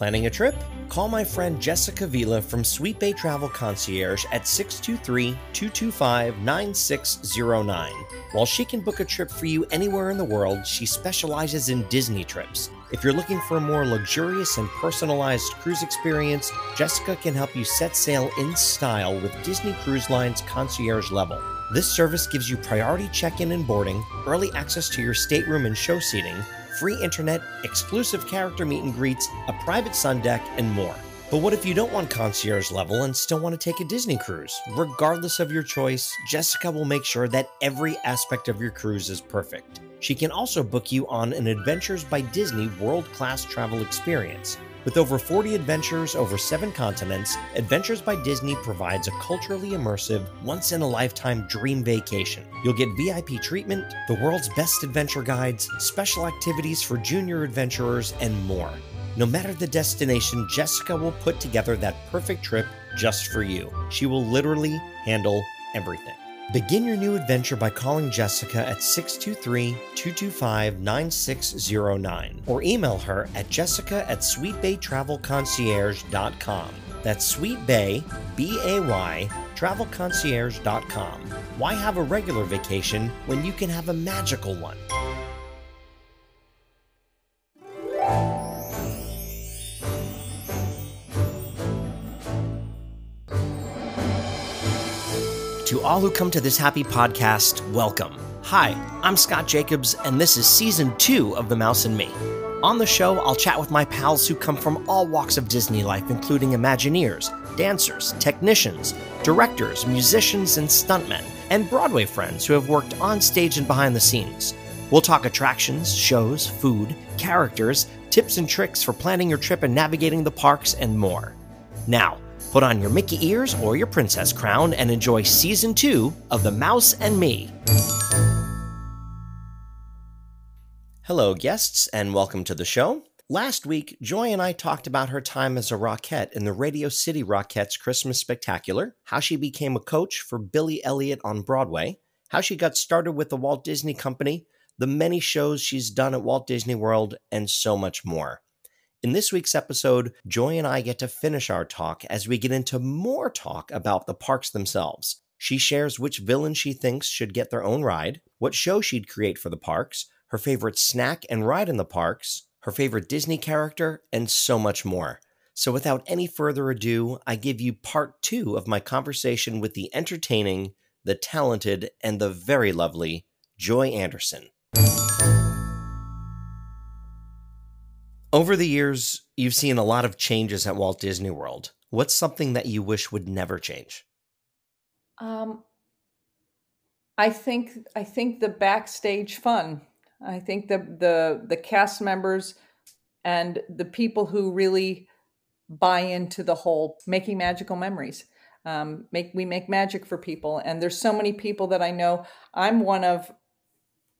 Planning a trip? Call my friend Jessica Vila from Sweet Bay Travel Concierge at 623 225 9609. While she can book a trip for you anywhere in the world, she specializes in Disney trips. If you're looking for a more luxurious and personalized cruise experience, Jessica can help you set sail in style with Disney Cruise Line's concierge level. This service gives you priority check in and boarding, early access to your stateroom and show seating free internet, exclusive character meet and greets, a private sun deck, and more. But what if you don't want concierge level and still want to take a Disney cruise? Regardless of your choice, Jessica will make sure that every aspect of your cruise is perfect. She can also book you on an Adventures by Disney world class travel experience. With over 40 adventures over seven continents, Adventures by Disney provides a culturally immersive, once in a lifetime dream vacation. You'll get VIP treatment, the world's best adventure guides, special activities for junior adventurers, and more. No matter the destination, Jessica will put together that perfect trip just for you. She will literally handle everything. Begin your new adventure by calling Jessica at 623 225 9609 or email her at jessica at sweetbaytravelconcierge.com. That's sweetbay, B A Y, travelconcierge.com. Why have a regular vacation when you can have a magical one? All who come to this happy podcast, welcome. Hi, I'm Scott Jacobs, and this is season two of The Mouse and Me. On the show, I'll chat with my pals who come from all walks of Disney life, including Imagineers, dancers, technicians, directors, musicians, and stuntmen, and Broadway friends who have worked on stage and behind the scenes. We'll talk attractions, shows, food, characters, tips and tricks for planning your trip and navigating the parks, and more. Now, Put on your Mickey ears or your princess crown and enjoy season two of The Mouse and Me. Hello, guests, and welcome to the show. Last week, Joy and I talked about her time as a Rockette in the Radio City Rockettes Christmas Spectacular, how she became a coach for Billy Elliot on Broadway, how she got started with the Walt Disney Company, the many shows she's done at Walt Disney World, and so much more. In this week's episode, Joy and I get to finish our talk as we get into more talk about the parks themselves. She shares which villain she thinks should get their own ride, what show she'd create for the parks, her favorite snack and ride in the parks, her favorite Disney character, and so much more. So, without any further ado, I give you part two of my conversation with the entertaining, the talented, and the very lovely Joy Andersen. Over the years, you've seen a lot of changes at Walt Disney World. What's something that you wish would never change? Um, I think I think the backstage fun. I think the the the cast members and the people who really buy into the whole making magical memories. Um, make we make magic for people, and there's so many people that I know. I'm one of,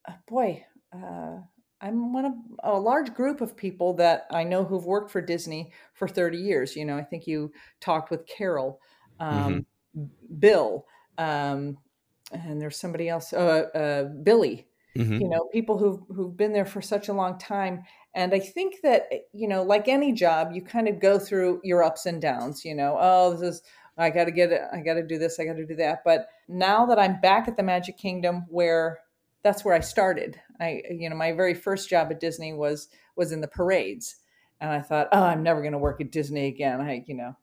uh, boy, uh, I'm one of a large group of people that I know who've worked for Disney for 30 years. You know, I think you talked with Carol, um, mm-hmm. Bill, um, and there's somebody else, uh, uh, Billy. Mm-hmm. You know, people who've who've been there for such a long time, and I think that eh, you know, like any job, you kind of go through your ups and downs. You know, oh, this is I got to get it, I got to do this, I got to do that. But now that I'm back at the Magic Kingdom, where that's where I started. I, you know, my very first job at Disney was was in the parades, and I thought, oh, I'm never going to work at Disney again. I, you know,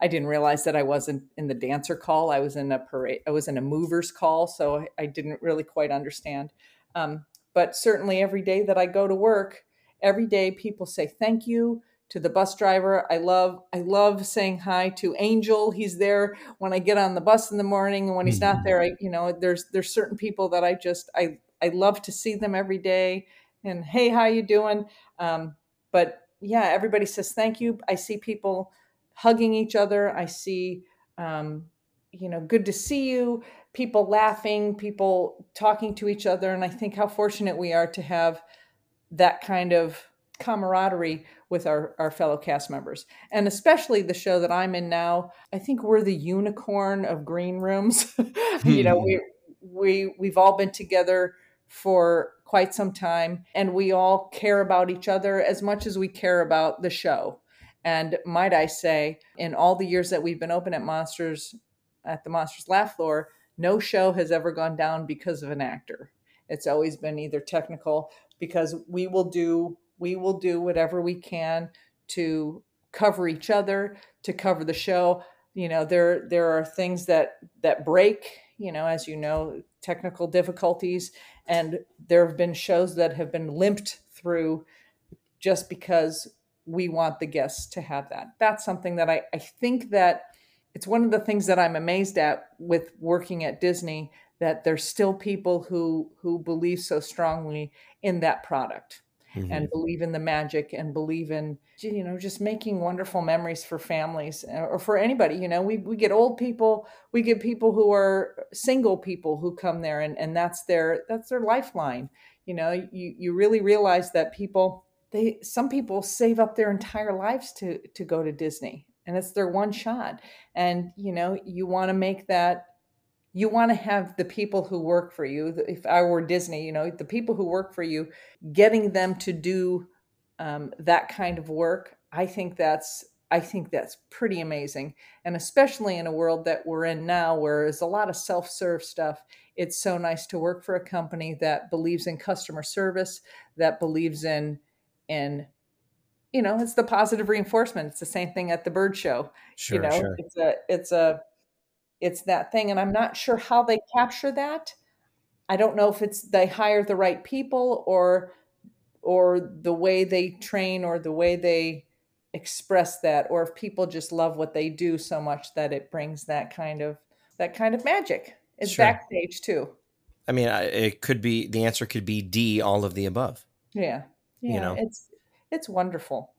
I didn't realize that I wasn't in the dancer call. I was in a parade. I was in a movers call, so I, I didn't really quite understand. Um, but certainly, every day that I go to work, every day people say thank you to the bus driver. I love I love saying hi to Angel. He's there when I get on the bus in the morning, and when he's not mm-hmm. there, I you know there's there's certain people that I just I I love to see them every day. And hey, how you doing? Um, but yeah, everybody says thank you. I see people hugging each other. I see, um, you know, good to see you. People laughing, people talking to each other, and I think how fortunate we are to have that kind of camaraderie with our, our fellow cast members and especially the show that i'm in now i think we're the unicorn of green rooms you know we we we've all been together for quite some time and we all care about each other as much as we care about the show. And might I say, in all the years that we've been open at Monsters, at the Monsters Laugh Floor, no show has ever gone down because of an actor. It's always been either technical because we will do we will do whatever we can to cover each other, to cover the show. You know, there there are things that that break, you know, as you know, technical difficulties and there have been shows that have been limped through just because we want the guests to have that. That's something that I, I think that it's one of the things that I'm amazed at with working at Disney that there's still people who who believe so strongly in that product mm-hmm. and believe in the magic and believe in you know just making wonderful memories for families uh, or for anybody you know we, we get old people we get people who are single people who come there and, and that's their that's their lifeline you know you, you really realize that people they some people save up their entire lives to to go to disney and it's their one shot and you know you want to make that you want to have the people who work for you if i were disney you know the people who work for you getting them to do um, that kind of work i think that's i think that's pretty amazing and especially in a world that we're in now where there's a lot of self-serve stuff it's so nice to work for a company that believes in customer service that believes in in you know it's the positive reinforcement it's the same thing at the bird show sure, you know sure. it's a it's a it's that thing and i'm not sure how they capture that. I don't know if it's they hire the right people or or the way they train or the way they express that or if people just love what they do so much that it brings that kind of that kind of magic. It's sure. backstage too. I mean it could be the answer could be d all of the above. Yeah. Yeah you know? it's it's wonderful.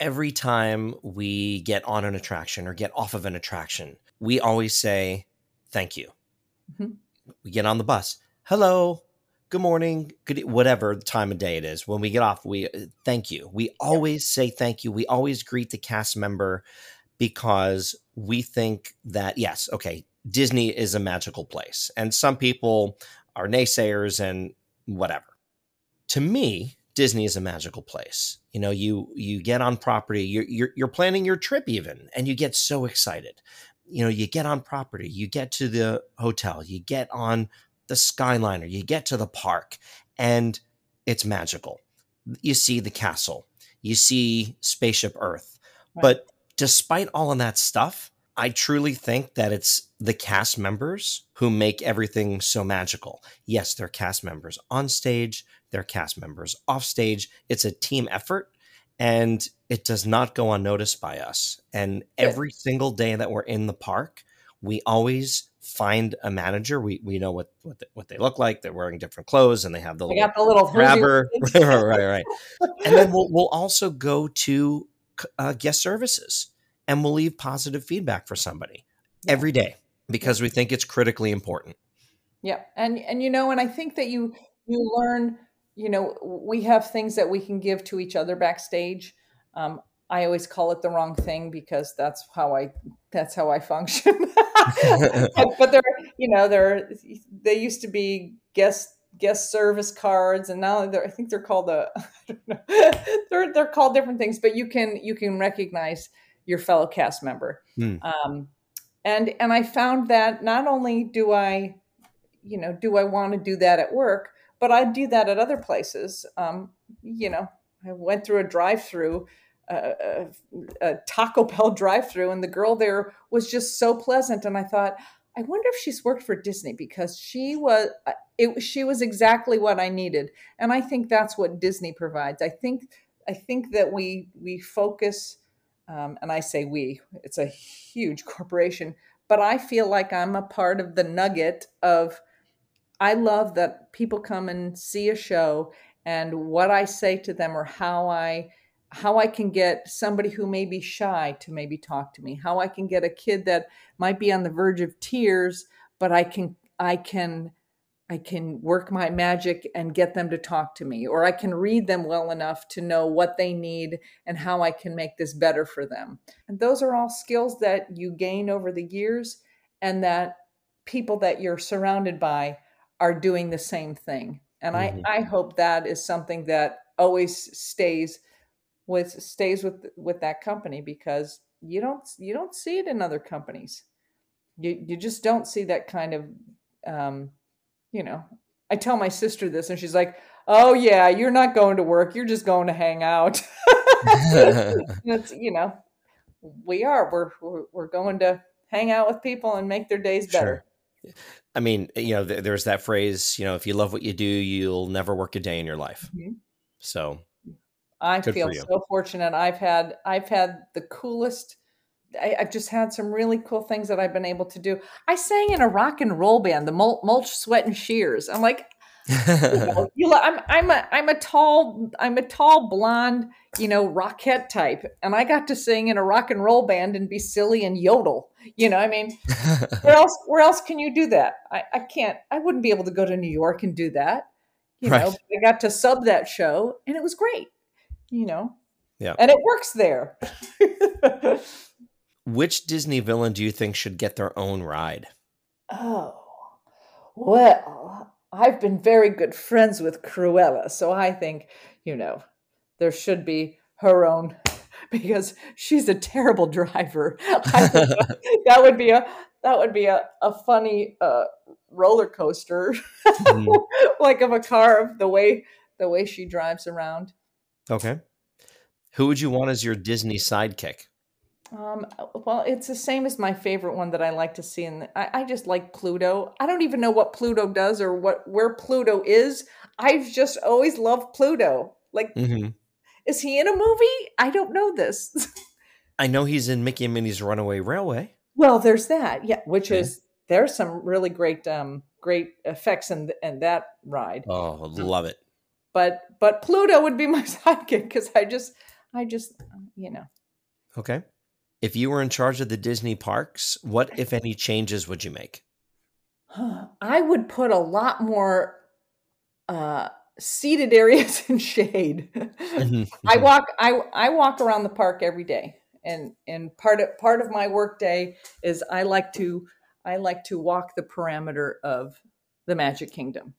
Every time we get on an attraction or get off of an attraction we always say thank you. Mm-hmm. We get on the bus. Hello, good morning, good whatever time of day it is. When we get off, we uh, thank you. We always say thank you. We always greet the cast member because we think that yes, okay, Disney is a magical place. And some people are naysayers and whatever. To me, Disney is a magical place. You know, you you get on property, you're, you're, you're planning your trip even, and you get so excited you know, you get on property, you get to the hotel, you get on the Skyliner, you get to the park, and it's magical. You see the castle, you see Spaceship Earth. Right. But despite all of that stuff, I truly think that it's the cast members who make everything so magical. Yes, they're cast members on stage, they're cast members off stage. It's a team effort and it does not go unnoticed by us. And every single day that we're in the park, we always find a manager. We we know what what, the, what they look like. They're wearing different clothes, and they have the, little, the little grabber. right, right, right. and then we'll we'll also go to uh, guest services, and we'll leave positive feedback for somebody yeah. every day because we think it's critically important. Yeah, and and you know, and I think that you you learn you know, we have things that we can give to each other backstage. Um, I always call it the wrong thing because that's how I that's how I function. but, they're you know they're they used to be guest guest service cards and now they're I think they're called a they're they're called different things but you can you can recognize your fellow cast member hmm. um, and and I found that not only do I you know do I want to do that at work but I do that at other places. Um, you know, I went through a drive-through, uh, a, a Taco Bell drive-through, and the girl there was just so pleasant. And I thought, I wonder if she's worked for Disney because she was uh, it, she was exactly what I needed. And I think that's what Disney provides. I think I think that we we focus, um, and I say we. It's a huge corporation, but I feel like I'm a part of the nugget of I love that people come and see a show and what I say to them or how I how I can get somebody who may be shy to maybe talk to me, how I can get a kid that might be on the verge of tears, but I can I can I can work my magic and get them to talk to me, or I can read them well enough to know what they need and how I can make this better for them. And those are all skills that you gain over the years and that people that you're surrounded by are doing the same thing. and Mhm. I I hope that is something that always stays with stays with with that company because you don't you don't see it in other companies. You you just don't see that kind of um, you know. I tell my sister this, and she's like, "Oh yeah, you're not going to work. You're just going to hang out." It's you know, we are. We're we're, we're going to hang out with people and make their days better. Sure. I mean, you know, th- there's that phrase, you know, if you love what you do, you'll never work a day in your life. Mhm. So, I feel so fortunate. I've had I've had the coolest. I, I've just had some really cool things that I've been able to do. I sang in a rock and roll band, the Mul- Mulch, Sweat, and Shears. I'm like, you know, you I'm I'm a I'm a tall I'm a tall blonde you know rockette type, and I got to sing in a rock and roll band and be silly and yodel. You know, I mean, where else where else can you do that? I, I can't. I wouldn't be able to go to New York and do that. You know, Right. I got to sub that show, and it was great. You know, Yeah. and it works there. Which Disney villain do you think should get their own ride? oh, well, I've been very good friends with Cruella, so I think you know there should be her own because she's a terrible driver. That, would be a that would be a, a funny uh, roller coaster, Mhm. like of a car, of the way the way she drives around. Okay. Who would you want as your Disney sidekick? Um, well, it's the same as my favorite one that I like to see, and I, I just like Pluto. I don't even know what Pluto does or what where Pluto is. I've just always loved Pluto. Like, hmm is he in a movie? I don't know this. I know he's in Mickey and Minnie's Runaway Railway. well, there's that, yeah. Which Okay. is there's some really great um great effects in in that ride. Oh, love it. But but Pluto would be my sidekick because I just I just you know Okay. If you were in charge of the Disney parks, what, if any, changes would you make? I would put a lot more uh, seated areas in shade. I walk I I walk around the park every day, and and part of part of my work day is I like to I like to walk the parameter of the Magic Kingdom,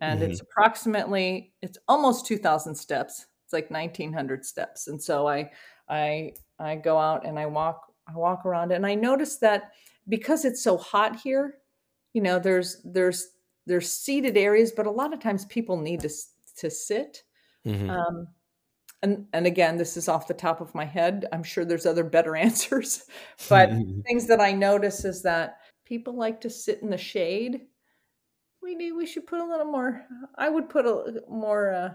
and it's approximately it's almost two thousand steps. It's like nineteen hundred steps, and so I I I go out and I walk I walk around, and I notice that because it's so hot here, you know, there's there's there's seated areas, but a lot of times people need to to sit. Mhm. Um, and and again, this is off the top of my head. I'm sure there's other better answers, but things that I notice is that people like to sit in the shade. We need we should put a little more. I would put a more. Uh,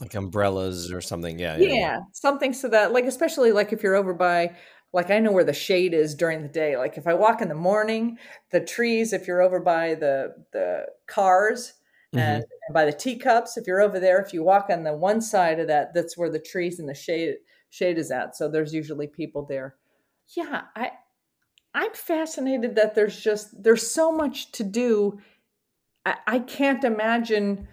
like umbrellas or something. Yeah. yeah, something so that like especially like if you're over by like I know where the shade is during the day. Like if I walk in the morning, the trees. If you're over by the the cars Mhm. and, and by the teacups, if you're over there, if you walk on the one side of that, that's where the trees and the shade shade is at. So there's usually people there. Yeah, I I'm fascinated that there's just there's so much to do. I, I can't imagine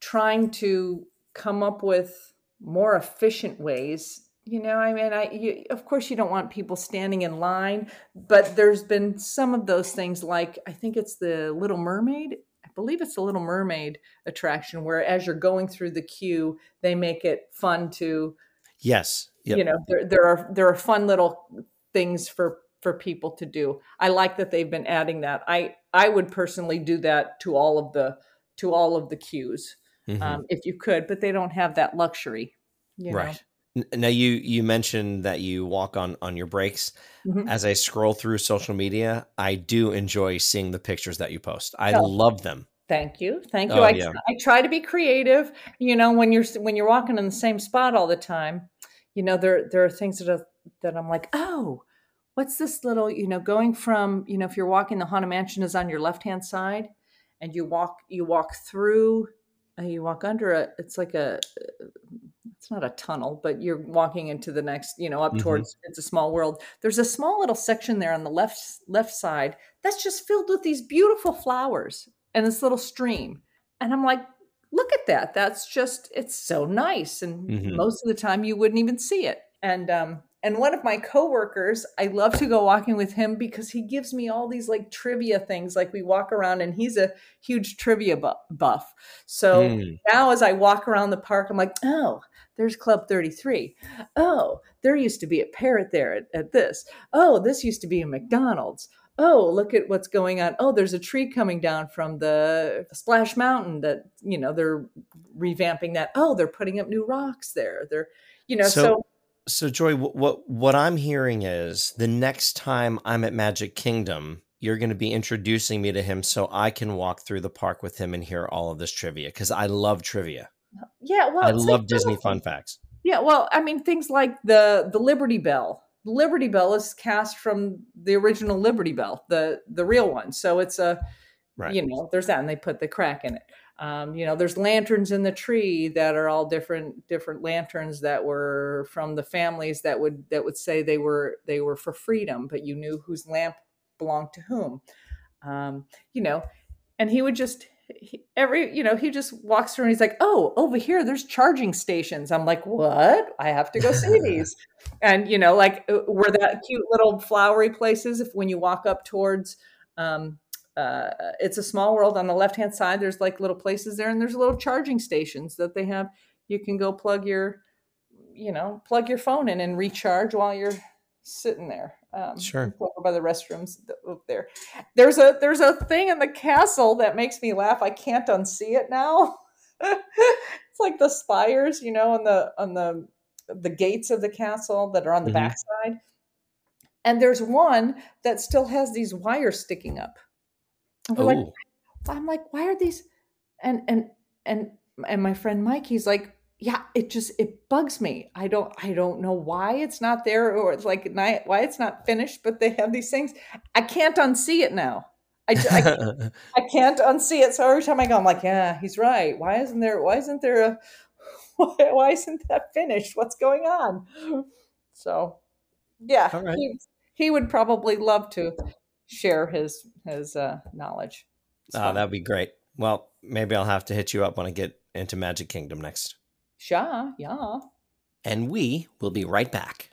trying to come up with more efficient ways you know i mean i you, of course you don't want people standing in line but there's been some of those things like i think it's the little mermaid i believe it's the little mermaid attraction where as you're going through the queue they make it fun to Yes. Yep. you know there, there are there are fun little things for for people to do i like that they've been adding that i i would personally do that to all of the to all of the queues Mhm. um, if you could but they don't have that luxury you know? right. N- Now you you mentioned that you walk on on your breaks. Mhm. As I scroll through social media, I do enjoy seeing the pictures that you post. I Oh. love them. Thank you, thank you. Oh, I, yeah. I try to be creative. You know, when you're when you're walking in the same spot all the time, you know there there are things that are, that I'm like, oh, what's this little? You know, going from you know if you're walking, the haunted mansion is on your left hand side, and you walk you walk through, you walk under a. It's like a. It's not a tunnel, but you're walking into the next, you know, up Mhm. towards. It's a small world. There's a small little section there on the left left side that's just filled with these beautiful flowers and this little stream. And I'm like, look at that. That's just, it's so nice. And Mhm. most of the time you wouldn't even see it. And, um, and one of my coworkers, I love to go walking with him because he gives me all these like trivia things. Like we walk around, and he's a huge trivia buff. So mm. now, as I walk around the park, I'm like, oh, there's Club 33. Oh, there used to be a parrot there at, at this. Oh, this used to be a McDonald's oh look at what's going on oh there's a tree coming down from the splash mountain that you know they're revamping that oh they're putting up new rocks there they're you know so, so so Joy, what what I'm hearing is the next time I'm at Magic Kingdom, you're going to be introducing me to him so I can walk through the park with him and hear all of this trivia because I love trivia. Yeah, well, I love like, Disney fun facts. Yeah, well, I mean things like the the Liberty Bell. Liberty Bell is cast from the original Liberty Bell, the the real one. So it's a right. you know, there's that and they put the crack in it. Um, you know, there's lanterns in the tree that are all different different lanterns that were from the families that would that would say they were they were for freedom, but you knew whose lamp belonged to whom. Um, you know, and he would just he, every you know he just walks through and he's like, oh, over here there's charging stations. I'm like, what? I have to go see these. and you know, like uh, were that cute little flowery places if when you walk up towards um, uh, it's a small world. On the left hand side there's like little places there and there's little charging stations that they have. You can go plug your you know plug your phone in and recharge while you're sitting there um, sure. over by the restrooms up there. There's a there's a thing in the castle that makes me laugh. I can't unsee it now. It's like the spires you know on the on the the gates of the castle that are on the mm-hmm. backside. And there's one that still has these wires sticking up we're like, oh. I'm like, why are these? And and and and my friend Mike, he's like, yeah, it just it bugs me. I don't I don't know why it's not there or it's like why it's not finished, but they have these things. I can't unsee it now. I, I, can't, I can't unsee it. So every time I go, I'm like, yeah, he's right. Why isn't there? Why isn't there a? Why, why isn't that finished? What's going on? So, yeah, right. he, he would probably love to share his his uh, knowledge. Oh, that'd be great. Well, maybe I'll have to hit you up when I get into Magic Kingdom next. Sure, yeah. And we will be right back.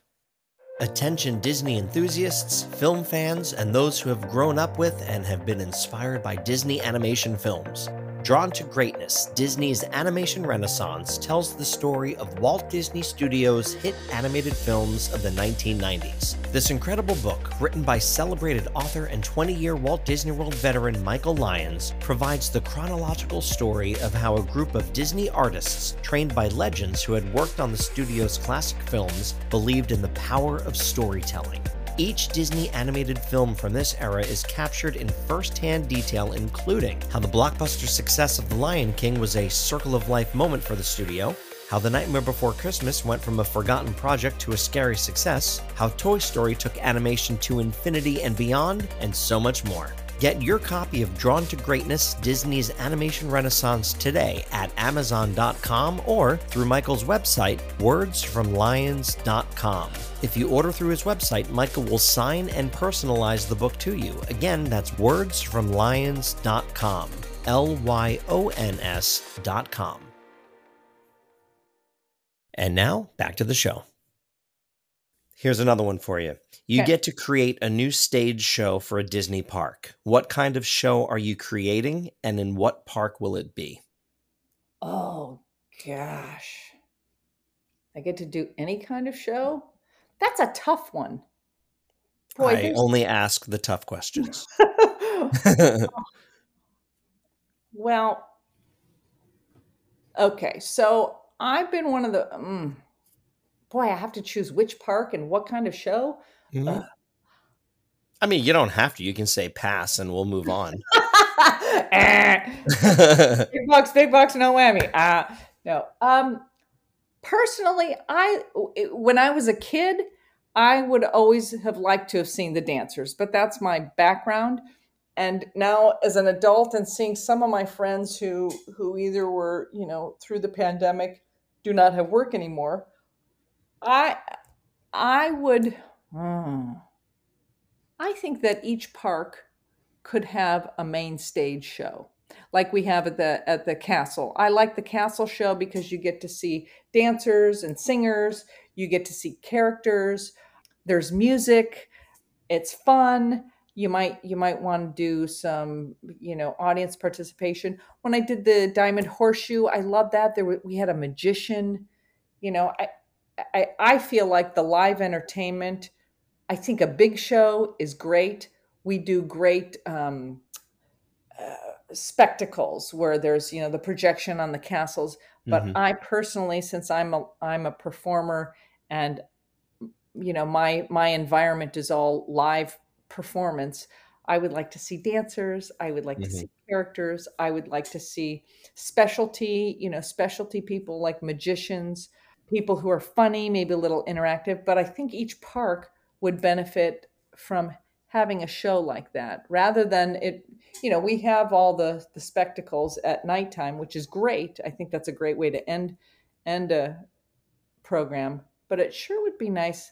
Attention Disney enthusiasts, film fans, and those who have grown up with and have been inspired by Disney animation films. Drawn to Greatness, Disney's Animation Renaissance tells the story of Walt Disney Studios' hit animated films of the 1990s. This incredible book, written by celebrated author and 20 year Walt Disney World veteran Michael Lyons, provides the chronological story of how a group of Disney artists, trained by legends who had worked on the studio's classic films, believed in the power of storytelling. Each Disney animated film from this era is captured in first hand detail, including how the blockbuster success of The Lion King was a circle of life moment for the studio, how The Nightmare Before Christmas went from a forgotten project to a scary success, how Toy Story took animation to infinity and beyond, and so much more. Get your copy of Drawn to Greatness Disney's Animation Renaissance today at Amazon.com or through Michael's website, wordsfromlyons.com. If you order through his website, Michael will sign and personalize the book to you. Again, that's wordsfromlyons.com. L Y O N S.com. And now, back to the show. Here's another one for you. You okay. get to create a new stage show for a Disney park. What kind of show are you creating and in what park will it be? Oh, gosh. I get to do any kind of show? That's a tough one. Boy, I only ask the tough questions. well, okay. So I've been one of the. Um, boy, I have to choose which park and what kind of show. Mm-hmm. Uh, I mean, you don't have to. You can say pass and we'll move on. big bucks, big bucks, no whammy. Uh, no. Um, personally, I when I was a kid, I would always have liked to have seen the dancers, but that's my background. And now, as an adult, and seeing some of my friends who who either were, you know, through the pandemic, do not have work anymore, I I would hmm, I think that each park could have a main stage show like we have at the at the castle. I like the castle show because you get to see dancers and singers, you get to see characters. there's music, it's fun. You might you might want to do some you know audience participation. When I did the Diamond Horseshoe, I love that. There we had a magician. You know, I I, I feel like the live entertainment. I think a big show is great. We do great um, uh, spectacles where there's you know the projection on the castles. But mm-hmm. I personally, since I'm a I'm a performer and you know my my environment is all live performance i would like to see dancers i would like mm-hmm. to see characters i would like to see specialty you know specialty people like magicians people who are funny maybe a little interactive but i think each park would benefit from having a show like that rather than it you know we have all the the spectacles at nighttime which is great i think that's a great way to end end a program but it sure would be nice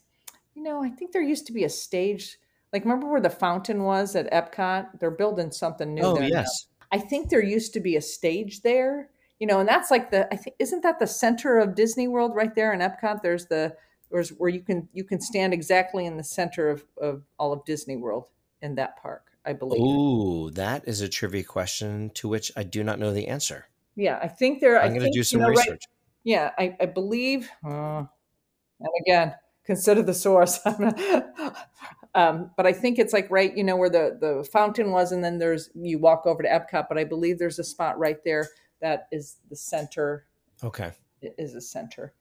you know, I think there used to be a stage. Like, remember where the fountain was at Epcot? They're building something new. Oh, there yes. Now. I think there used to be a stage there. You know, and that's like the. I think isn't that the center of Disney World right there in Epcot? There's the there's where you can you can stand exactly in the center of of all of Disney World in that park. I believe. Ooh, that is a trivia question to which I do not know the answer. Yeah, I think there. I'm going to do some you know, research. Right, yeah, I, I believe. Uh, and again, consider the source. um, but I think it's like right, you know, where the the fountain was, and then there's you walk over to Epcot. But I believe there's a spot right there that is the center. Okay, is a center.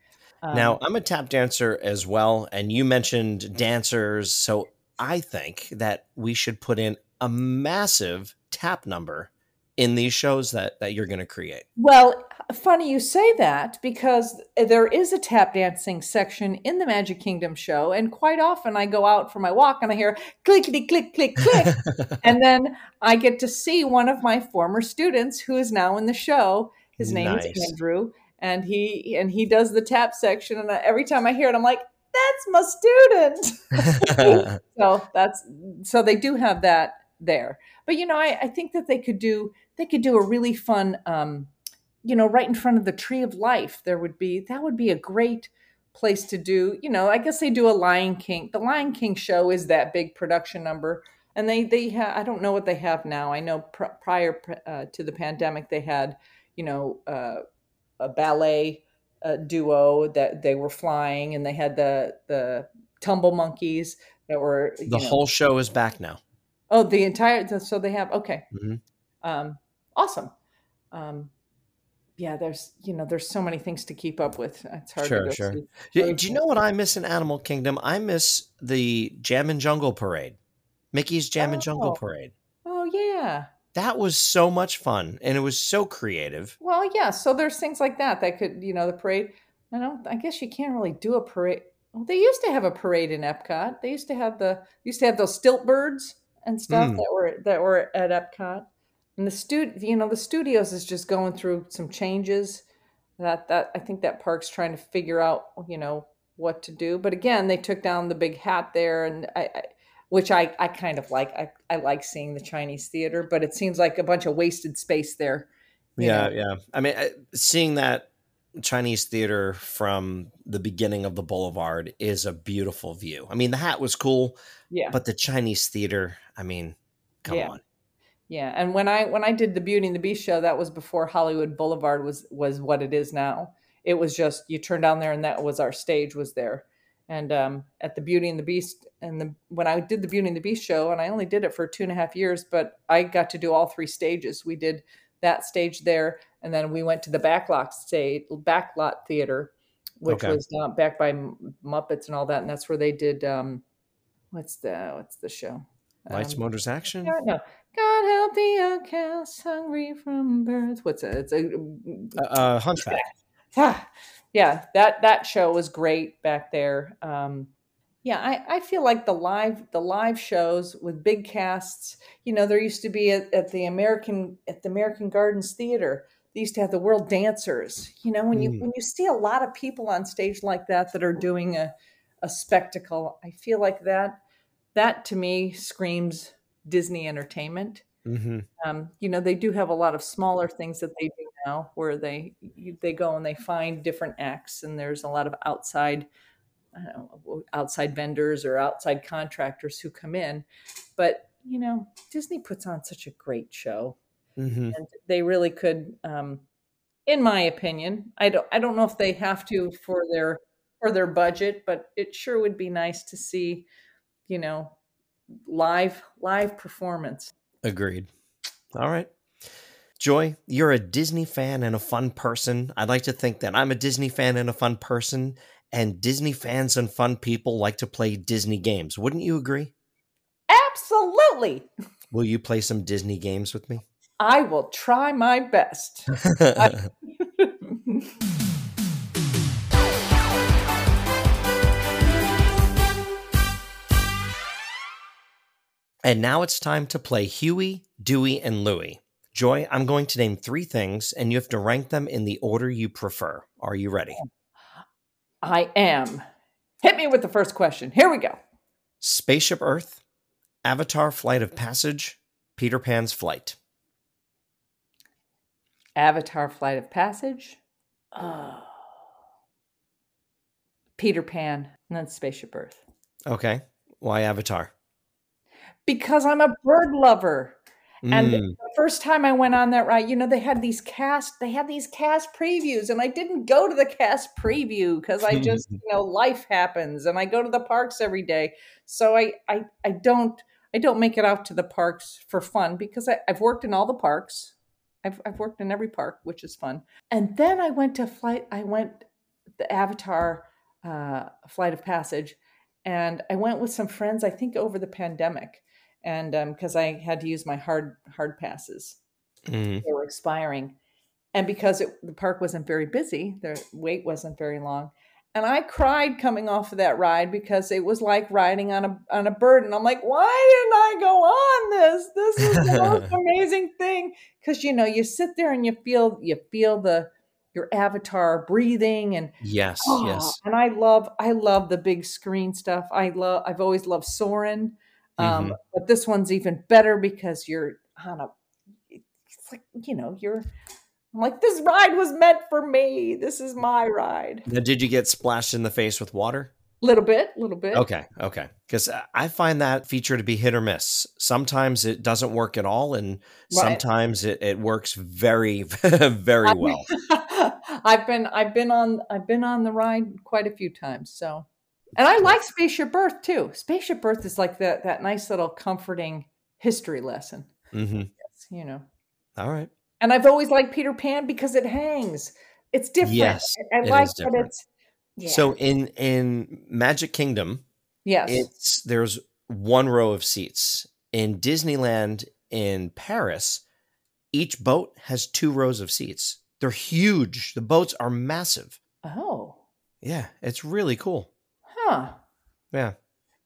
Um, now I'm a tap dancer as well, and you mentioned dancers, so I think that we should put in a massive tap number in these shows that that you're going to create? Well, funny you say that because there is a tap dancing section in the Magic Kingdom show, and quite often I go out for my walk and I hear clickety click click click, and then I get to see one of my former students who is now in the show. His name nice. is Andrew, and he and he does the tap section, and every time I hear it, I'm like. That's my student. so that's so they do have that there. But you know, I, I think that they could do they could do a really fun um, you know right in front of the tree of life there would be that would be a great place to do you know i guess they do a lion king the lion king show is that big production number and they they have i don't know what they have now i know pr- prior uh, to the pandemic they had you know uh, a ballet uh, duo that they were flying and they had the the tumble monkeys that were the know, whole show is back now oh the entire so they have okay mm-hmm. um, awesome. Um, yeah, there's you know there's so many things to keep up with. It's hard. Sure, sure. Do, do you know what I miss in Animal Kingdom? I miss the Jammin' Jungle Parade, Mickey's Jammin' oh. Jungle Parade. Oh yeah, that was so much fun, and it was so creative. Well, yeah. So there's things like that that could you know the parade. I don't. I guess you can't really do a parade. Well, they used to have a parade in Epcot. They used to have the used to have those stilt birds and stuff mm. that were that were at Epcot and the stud you know the studios is just going through some changes that that i think that park's trying to figure out you know what to do but again they took down the big hat there and i, I which I, I kind of like I, I like seeing the chinese theater but it seems like a bunch of wasted space there yeah know? yeah i mean seeing that chinese theater from the beginning of the boulevard is a beautiful view i mean the hat was cool yeah but the chinese theater i mean come yeah. on yeah, and when I when I did the Beauty and the Beast show, that was before Hollywood Boulevard was was what it is now. It was just you turn down there, and that was our stage was there. And um, at the Beauty and the Beast, and the when I did the Beauty and the Beast show, and I only did it for two and a half years, but I got to do all three stages. We did that stage there, and then we went to the backlot stage, backlot theater, which okay. was uh, backed by Muppets and all that, and that's where they did. Um, what's the what's the show? Lights, um, Motors, Action. No, no, God help the outcast, hungry from birth. What's it? It's a uh, uh, Hunchback. Yeah. That that show was great back there. Um, yeah, I, I feel like the live the live shows with big casts. You know, there used to be at, at the American at the American Gardens Theater. They used to have the World Dancers. You know, when you mm. when you see a lot of people on stage like that that are doing a a spectacle, I feel like that that to me screams Disney Entertainment. Mm-hmm. Um, you know, they do have a lot of smaller things that they do now, where they they go and they find different acts, and there's a lot of outside know, outside vendors or outside contractors who come in. But you know, Disney puts on such a great show, Mm-hmm. and they really could, um, in my opinion, I don't I don't know if they have to for their for their budget, but it sure would be nice to see, you know, live live performance. Agreed. All right. Joy, you're a Disney fan and a fun person. I'd like to think that I'm a Disney fan and a fun person, and Disney fans and fun people like to play Disney games. Wouldn't you agree? Absolutely. Will you play some Disney games with me? I will try my best. and now it's time to play Huey, Dewey, and Louie. Joy, I'm going to name three things, and you have to rank them in the order you prefer. Are you ready? I am. Hit me with the first question. Here we go. Spaceship Earth, Avatar Flight of Passage, Peter Pan's Flight. Avatar Flight of Passage. Oh. Peter Pan, and then Spaceship Earth. Okay. Why Avatar? Because I'm a bird lover. And Mm, the first time I went on that ride, you know, they had these cast, they had these cast previews, and I didn't go to the cast preview because I just, you know, life happens, and I go to the parks every day, so I, I, I don't, I don't make it out to the parks for fun because I, I've worked in all the parks, I've, I've worked in every park, which is fun, and then I went to flight, I went the Avatar uh, Flight of Passage, and I went with some friends, I think over the pandemic and because I had to use my hard hard passes, mm, they were expiring, and because it, the park wasn't very busy, the wait wasn't very long, and I cried coming off of that ride because it was like riding on a on a bird, and I'm like, why didn't I go on this? This is the most amazing thing because you know you sit there and you feel you feel the your avatar breathing and yes, Oh, yes. And I love, I love the big screen stuff. I love, I've always loved Soarin'. Um, Mhm. But this one's even better because you're on a, it's like, you know, you're, I'm like, this ride was meant for me. This is my ride. Now, did you get splashed in the face with water? Little bit, little bit. Okay, okay. Because I find that feature to be hit or miss. Sometimes it doesn't work at all, and Right. sometimes it, it works very, very well. I've been, I've been on, I've been on the ride quite a few times. So, and I like Spaceship Earth too. Spaceship Earth is like that, that nice little comforting history lesson. hmm You know. All right. And I've always liked Peter Pan because it hangs. It's different. Yes, I, I it like that it's yeah. So in in Magic Kingdom, yes. it's there's one row of seats. In Disneyland in Paris, each boat has two rows of seats. They're huge. The boats are massive. oh. Yeah, it's really cool. Huh. Yeah.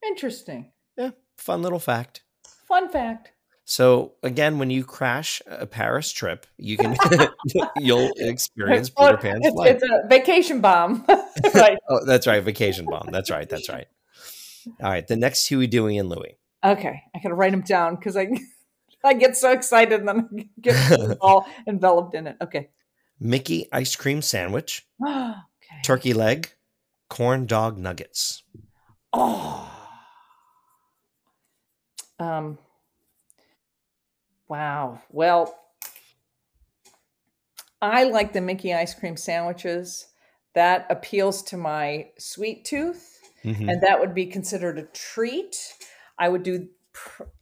Interesting. Yeah, fun little fact. Fun fact. So again, when you crash a Paris trip, you can you'll experience Peter Pan's it's, flight. it's a vacation bomb. right. Oh, that's right, vacation bomb. That's right, that's right. All right, the next Huey, Dewey, and Louie. Okay. I gotta write them down because I I get so excited and then I get all enveloped in it. Okay. Mickey ice cream sandwich, okay. turkey leg, corn dog nuggets. Oh. Um. Wow. Well, I like the Mickey ice cream sandwiches. That appeals to my sweet tooth, Mhm. and that would be considered a treat. I would do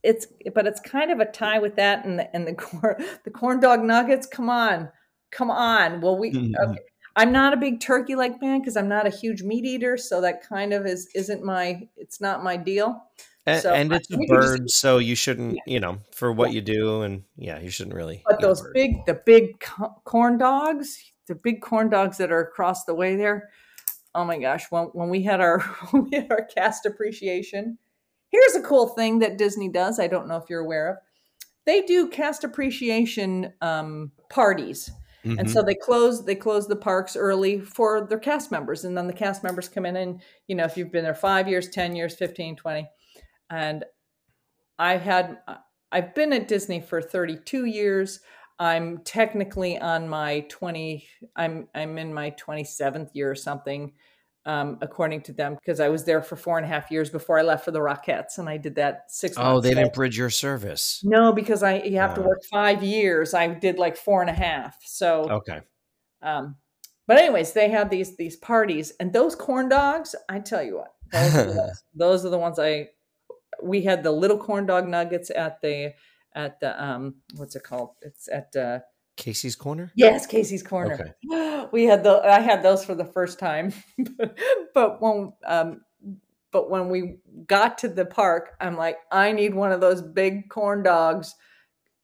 it's, but it's kind of a tie with that and the and the corn the corn dog nuggets. Come on, come on. Well, we Mhm. okay. I'm not a big turkey leg fan because I'm not a huge meat eater, so that kind of is isn't my it's not my deal. And, So, and it's a could just- bird, so you shouldn't, you know, for what you do, and yeah, you shouldn't really. But those bird. big the big corn dogs, the big corn dogs that are across the way there. Oh my gosh! When when we had our when we had our cast appreciation, here's a cool thing that Disney does. I don't know if you're aware of. They do cast appreciation um, parties. And Mhm. so they close they close the parks early for their cast members and then the cast members come in and you know if you've been there five years 10 years 15 20 and i had i've been at disney for 32 years. I'm technically on my 20 i'm i'm in my 27th year or something um, according to them, because I was there for four and a half years before I left for the Rockettes, and I did that six. Oh, they didn't bridge your service. No, because I you have to Ah. work five years. I did like four and a half. So, Okay. um, but anyways, they had these these parties, and those corn dogs. I tell you what, those are the ones, those are the ones I. We had the little corn dog nuggets at the at the um what's it called? It's at uh Casey's Corner? yes Casey's Corner. Okay. We had the I had those for the first time, but when um but when we got to the park, I'm like, I need one of those big corn dogs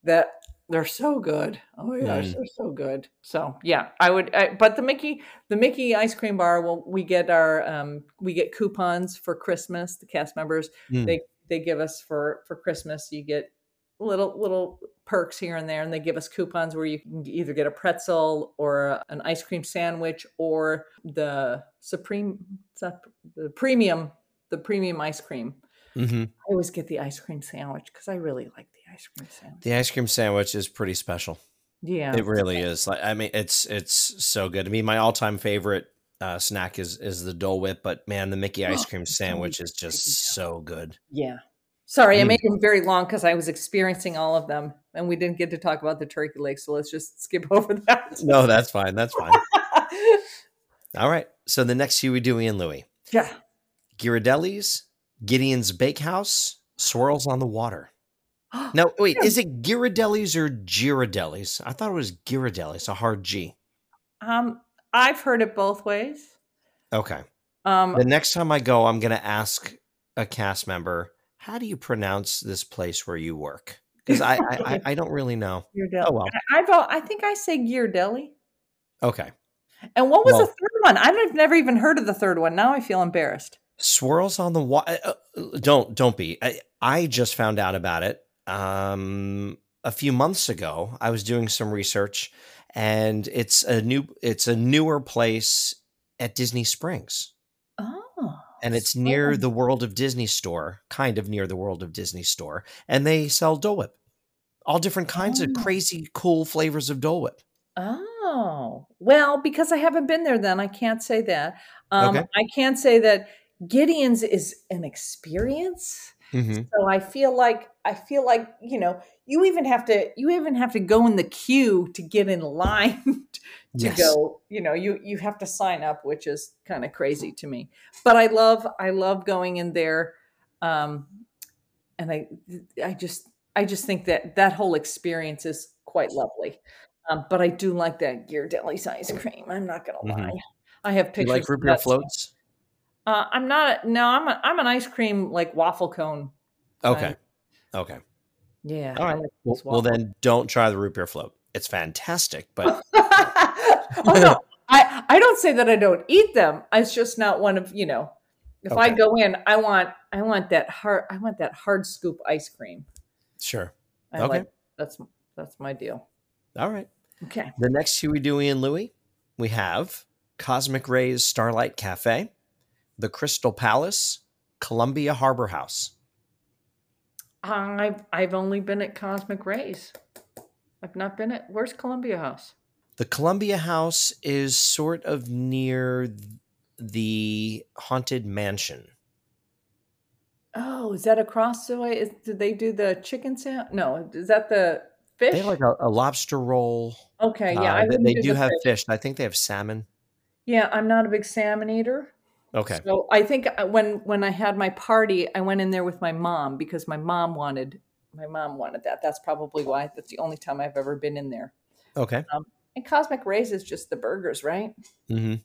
that they're so good. Oh my gosh, Mm. they're so good. So yeah, I would. I, but the Mickey, the Mickey ice cream bar, well, we get our um, we get coupons for Christmas. The cast members Mm. they they give us for for Christmas. You get little little perks here and there, and they give us coupons where you can either get a pretzel or an ice cream sandwich or the supreme the premium the premium ice cream. hmm I always get the ice cream sandwich because I really like the ice cream sandwich. The ice cream sandwich is pretty special. Yeah, It really is. Like I mean, it's it's so good. I mean, my all time favorite uh, snack is is the Dole Whip, but man, the Mickey ice Oh, cream sandwich is just so good. Yeah. Sorry, I Mm. made them very long because I was experiencing all of them and we didn't get to talk about the turkey leg. So let's just skip over that. No, that's fine. That's fine. All right. So the next few we Dewey and Louie. yeah. Ghirardelli's, Gideon's Bakehouse, Swirls on the Water. No, wait, is it Ghirardelli's or Girardelli's? I thought it was Ghirardelli's, a hard G. Um, I've heard it both ways. Okay. Um, The next time I go, I'm going to ask a cast member, how do you pronounce this place where you work? Because I, I, I, don't really know. Ghirardelli. Oh, well. I, I've, I think I say Ghirardelli. Okay. And what was Well- the third one? I've never even heard of the third one. Now I feel embarrassed. Swirls on the water. Uh, uh, uh, don't don't be. I, I just found out about it um, a few months ago. I was doing some research, and it's a new it's a newer place at Disney Springs. And it's near the World of Disney store, kind of near the World of Disney store, and they sell Dole Whip, all different kinds of Oh. crazy, cool flavors of Dole Whip. Oh, well, because I haven't been there then, I can't say that. Um, Okay. I can't say that Gideon's is an experience. hmm So I feel like I feel like, you know, you even have to you even have to go in the queue to get in line to Yes. go, you know, you you have to sign up, which is kind of crazy to me. But I love I love going in there um and I I just I just think that that whole experience is quite lovely. Um, but I do like that Ghirardelli's ice cream. I'm not gonna Mhm. lie. I have Do you like root beer floats? Uh, I'm not. No, I'm. A, I'm an ice cream like waffle cone. Okay. Okay. Yeah. All right. like Well, well, then don't try the root beer float. It's fantastic, but oh no, I I don't say that I don't eat them. It's just not one of you know. If I go in, I want I want that hard I want that hard scoop ice cream. sure. I Okay. like that's that's my deal. All right. Okay. The next two we Dewey and Louie, we have Cosmic Rays Starlight Cafe, the Crystal Palace, Columbia Harbor House. I've I've only been at Cosmic Rays. I've not been at where's Columbia House? The Columbia House is sort of near the Haunted Mansion. Oh, is that across the way? Is, did they do the chicken sandwich? No, is that the fish? They have like a, a lobster roll. okay, yeah, Uh, I they, they do do have fish. fish. I think they have salmon. Yeah, I'm not a big salmon eater. Okay. So I think when when I had my party, I went in there with my mom because my mom wanted my mom wanted that. That's probably why. That's the only time I've ever been in there. Okay. And Cosmic Rays is just the burgers, right? Mm-hmm.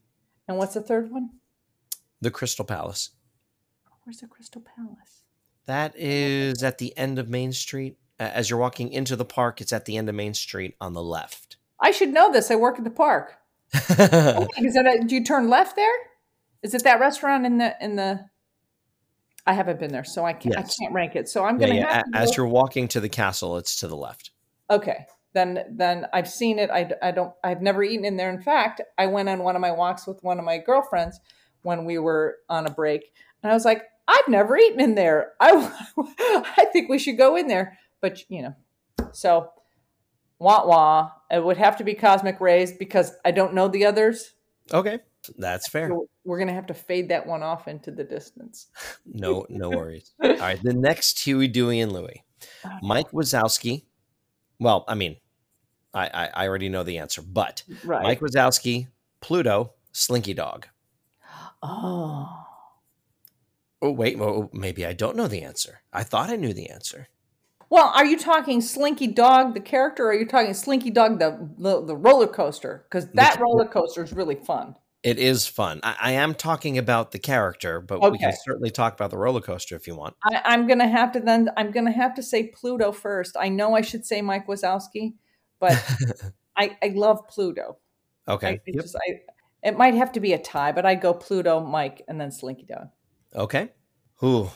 And what's the third one? The Crystal Palace. Where's the Crystal Palace? That is at the end of Main Street. Uh, As you're walking into the park, it's at the end of Main Street on the left. I should know this. I work at the park. Is that a, do you turn left there? Is it that restaurant in the in the? I haven't been there, so I can't Yes. I can't rank it. So I'm yeah, gonna yeah. to As go- you're walking to the castle, it's to the left. Okay. Then then I've seen it. I, I don't I've never eaten in there. In fact, I went on one of my walks with one of my girlfriends when we were on a break. And I was like, I've never eaten in there. I I think we should go in there. But you know. So wah wah. It would have to be Cosmic Rays because I don't know the others. Okay, that's fair. So we're gonna have to fade that one off into the distance. No, no worries. All right, the next Huey, Dewey, and Louie. Uh-huh. Mike Wazowski. Well, I mean, I, I, I already know the answer, but Right. Mike Wazowski, Pluto, Slinky Dog. oh. Oh wait, well, maybe I don't know the answer. I thought I knew the answer. Well, are you talking Slinky Dog, the character, or are you talking Slinky Dog, the the, the roller coaster? Because that roller coaster is really fun. It is fun. I, I am talking about the character, but we can certainly talk about the roller coaster if you want. I, I'm gonna have to then. I'm gonna have to say Pluto first. I know I should say Mike Wazowski, but I, I love Pluto. I, okay. it Yep. just I. It might have to be a tie, but I go Pluto, Mike, and then Slinky Dog. Okay. Who?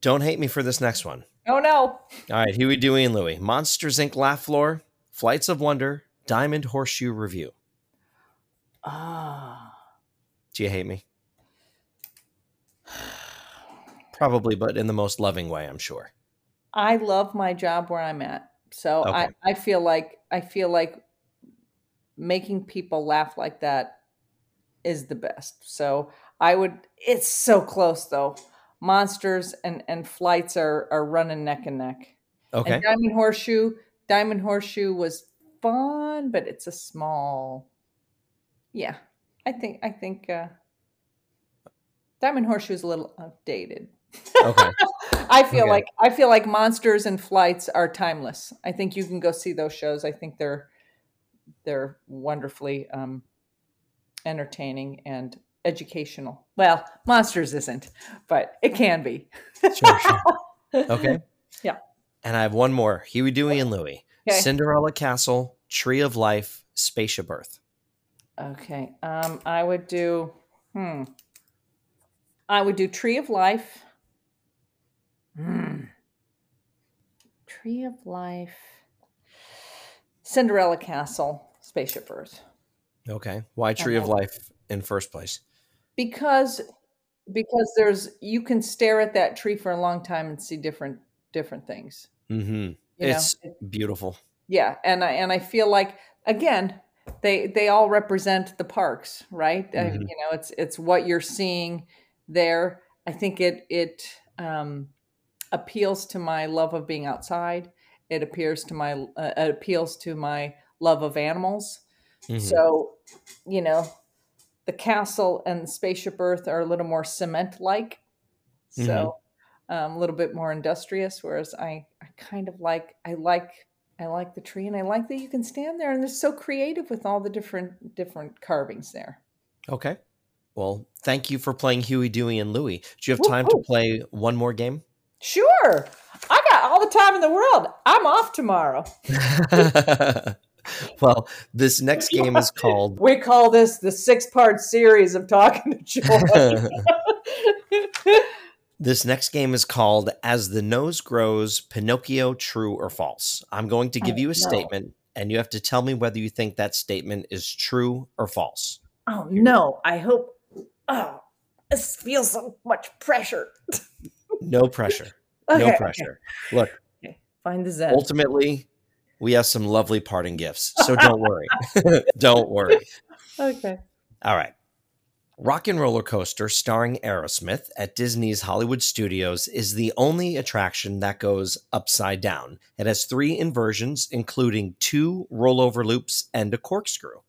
Don't hate me for this next one. Oh no! All right, Huey, Dewey, and Louie. Monsters Inc. Laugh Floor, Flights of Wonder, Diamond Horseshoe Revue. Ah, Do you hate me? Probably, but in the most loving way, I'm sure. I love my job where I'm at, so I I feel like I feel like making people laugh like that is the best. So I would. It's so close though. Monsters and and flights are are running neck and neck. Okay. And Diamond Horseshoe, Diamond Horseshoe was fun, but it's a small. Yeah, I think I think uh, Diamond Horseshoe is a little outdated. Okay. I feel Okay. like I feel like Monsters and Flights are timeless. I think you can go see those shows. I think they're they're wonderfully um, entertaining and educational. Well, Monsters isn't, but it can be. Sure, sure. Okay. Yeah. And I have one more Huey, Dewey, and Louie. Okay. Cinderella Castle, Tree of Life, Spaceship Earth. Okay. Um, I would do. Hmm. I would do Tree of Life. Hmm. Tree of Life. Cinderella Castle. Spaceship Earth. Okay. Why Tree of Life in first place? Because because there's you can stare at that tree for a long time and see different different things. Mm-hmm. You It's know? beautiful. Yeah, and I and I feel like again they they all represent the parks, right? Mhm. you know, it's it's what you're seeing there. I think it it um, appeals to my love of being outside. It appears to my uh, it appeals to my love of animals. Mhm. So, you know, the castle and the spaceship Earth are a little more cement like, so um, a little bit more industrious. Whereas I, I kind of like I like I like the tree, and I like that you can stand there, and they're so creative with all the different different carvings there. Okay. Well, thank you for playing Huey, Dewey, and Louie. Do you have time to Woo-hoo. play one more game? Sure, I got all the time in the world. I'm off tomorrow. well, this next game is called. We call this the six part series of talking to Joy. this next game is called As the Nose Grows Pinocchio True or False. I'm going to give Oh, you a no. statement, and you have to tell me whether you think that statement is true or false. oh no! I hope. Oh, this feels so much pressure. No pressure. Okay, no okay, pressure. Look, okay. Find the zen. ultimately, we have some lovely parting gifts, so don't worry. don't worry. Okay. All right. Rock and Roller Coaster, starring Aerosmith at Disney's Hollywood Studios, is the only attraction that goes upside down. It has three inversions, including two rollover loops and a corkscrew.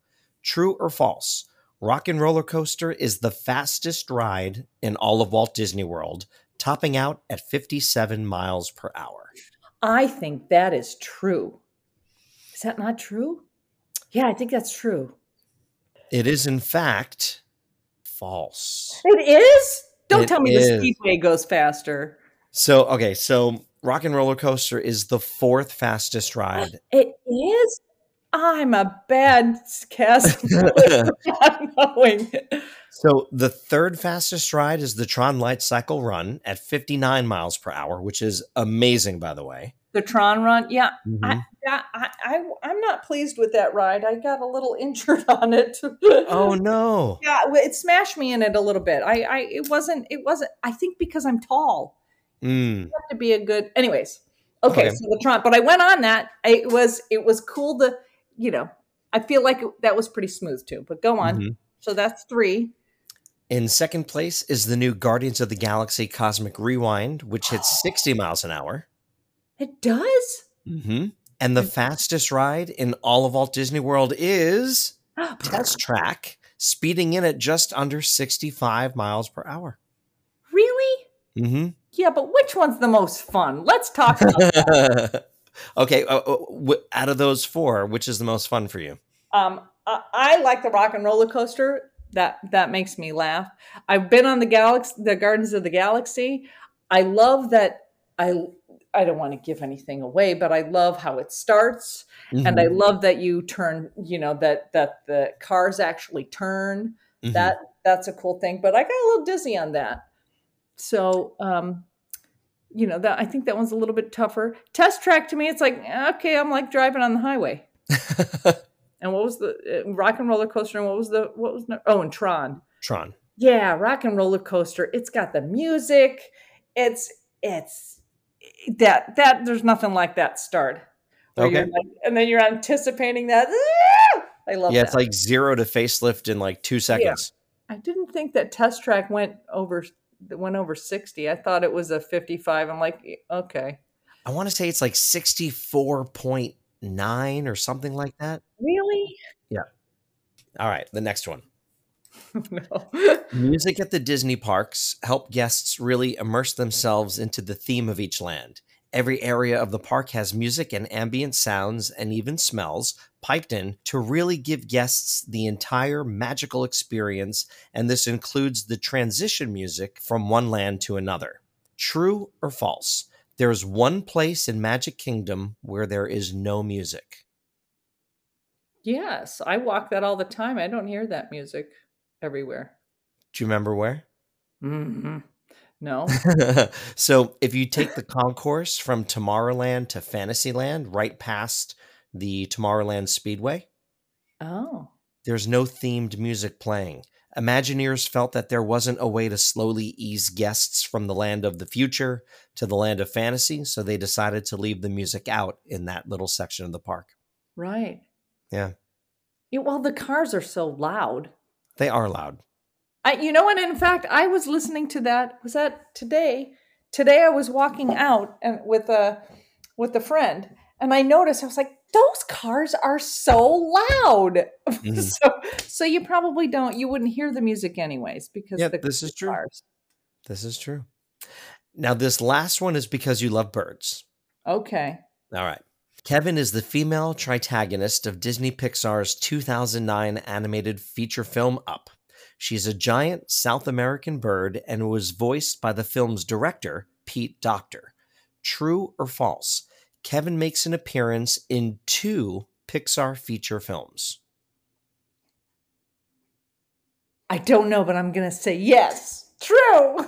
True or false? Rock and Roller Coaster is the fastest ride in all of Walt Disney World, topping out at 57 miles per hour. I think that is true. Is that not true? Yeah, I think that's true. It is, in fact, false. It is? Don't It tell me is. the speedway goes faster. So, okay, so Rock and Roller Coaster is the fourth fastest ride. It is? I'm a bad cast so, the third fastest ride is the Tron Light Cycle Run at 59 miles per hour, which is amazing, by the way. The Tron run, yeah, Mhm. I, yeah, I, I, I'm not pleased with that ride. I got a little injured on it. Oh no! yeah, it smashed me in it a little bit. I, I, it wasn't, it wasn't. I think because I'm tall. Mm, have to be a good anyways okay, Okay. so the Tron, but i went on that it was it was cool to you know i feel like that was pretty smooth too but go on mhm. So that's three. In second place is the new Guardians of the Galaxy Cosmic Rewind, which hits 60 miles an hour. It does? Mm-hmm. And the fastest ride in all of Walt Disney World is Test Track, speeding in at just under 65 miles per hour. Really? Mm-hmm. Yeah, but which one's the most fun? Let's talk about that. okay, uh, uh, w- out of those four, which is the most fun for you? Um, I, I like the rock and roller coaster. That that makes me laugh. I've been on the galaxy, the Guardians of the Galaxy. I love that. I I don't want to give anything away, but I love how it starts, and I Mhm. love that you turn. You know that that the cars actually turn. Mhm. That that's a cool thing. But I got a little dizzy on that. So um, you know that I think that one's a little bit tougher. Test track to me, it's like okay, I'm like driving on the highway. And what was the uh, rock and roller coaster? And what was the what was the, oh and Tron? Tron. Yeah, rock and roller coaster. It's got the music. It's it's that that there's nothing like that start. Okay. like- and then you're anticipating that. "Ah!" I love Yeah, that. it's like zero to facelift in like two seconds. I didn't think that test track went over went over 60. I thought it was a 55. I'm like, okay. I want to say it's like 64.9 or something like that. Really? Yeah. All right, the next one. no. Music at the Disney parks help guests really immerse themselves into the theme of each land. Every area of the park has music and ambient sounds and even smells piped in to really give guests the entire magical experience, and this includes the transition music from one land to another. True or false? There's one place in Magic Kingdom where there is no music. Yes, I walk that all the time. I don't hear that music everywhere. Do you remember where? hmm No. so if you take the concourse from Tomorrowland to Fantasyland, right past the Tomorrowland Speedway, Oh. there's no themed music playing. Imagineers felt that there wasn't a way to slowly ease guests from the land of the future to the land of fantasy, so they decided to leave the music out in that little section of the park. Right. Yeah. Yeah, well, the cars are so loud. They are loud. I, you know, and in fact, I was listening to that. Was that today? Today, I was walking out and with a with a friend, and I noticed I was like, "Those cars are so loud." Mhm. so, so you probably don't. You wouldn't hear the music anyways because Yeah, the, this is true. cars. This is true. Now, this last one is because you love birds. Okay. All right. Kevin is the female tritagonist of Disney Pixar's 2009 animated feature film Up. She's a giant South American bird and was voiced by the film's director, Pete Docter. True or false? Kevin makes an appearance in two Pixar feature films. I don't know, but I'm gonna say yes. True.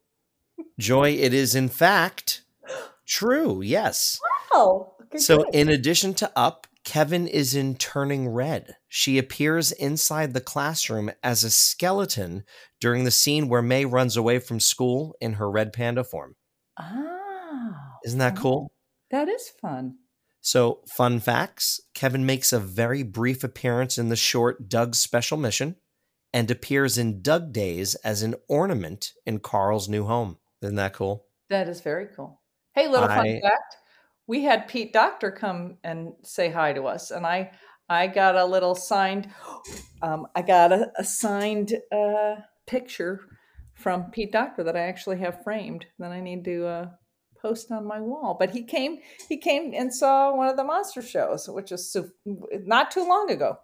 Joy, it is in fact true. Yes. Oh. So, in addition to Up, Kevin is in Turning Red. She appears inside the classroom as a skeleton during the scene where Mei runs away from school in her red panda form. ah, Isn't that cool? that is fun. So, fun facts Kevin makes a very brief appearance in the short Dug's Special Mission and appears in Dug Days as an ornament in Carl's new home. Isn't that cool? That is very cool. Hey, little fun fact: we had Pete Docter come and say hi to us, and I I got a little signed. Um, I got a, a signed uh, picture from Pete Docter that I actually have framed that I need to uh, post on my wall. But he came he came and saw one of the monster shows, which is so, not too long ago.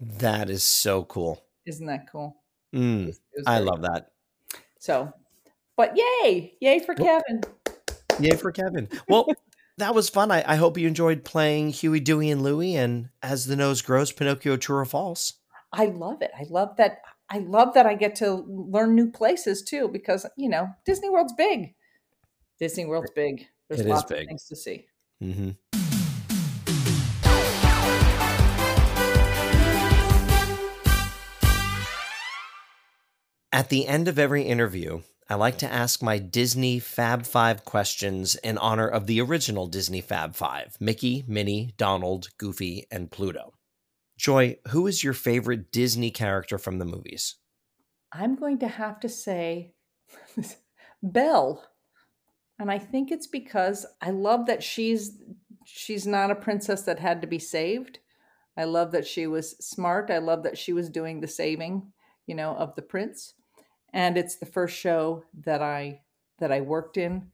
That is so cool. Isn't that cool? Mm, It was I very love that. So, but yay, yay for Kevin. Yay for Kevin. Well, that was fun. I, I hope you enjoyed playing Huey, Dewey, and Louie and As the Nose Grows, Pinocchio True or False. I love it. I love that. I love that I get to learn new places too, because you know Disney World's big. Disney World's big. There's It is lots big. of things to see. Mm-hmm. At the end of every interview, I like to ask my Disney Fab Five questions in honor of the original Disney Fab Five Mickey, Minnie, Donald, Goofy, and Pluto. Joy, who is your favorite Disney character from the movies? I'm going to have to say Belle. And I think it's because I love that she's she's not a princess that had to be saved. I love that she was smart. I love that she was doing the saving, you know, of the prince. And it's the first show that I that I worked in,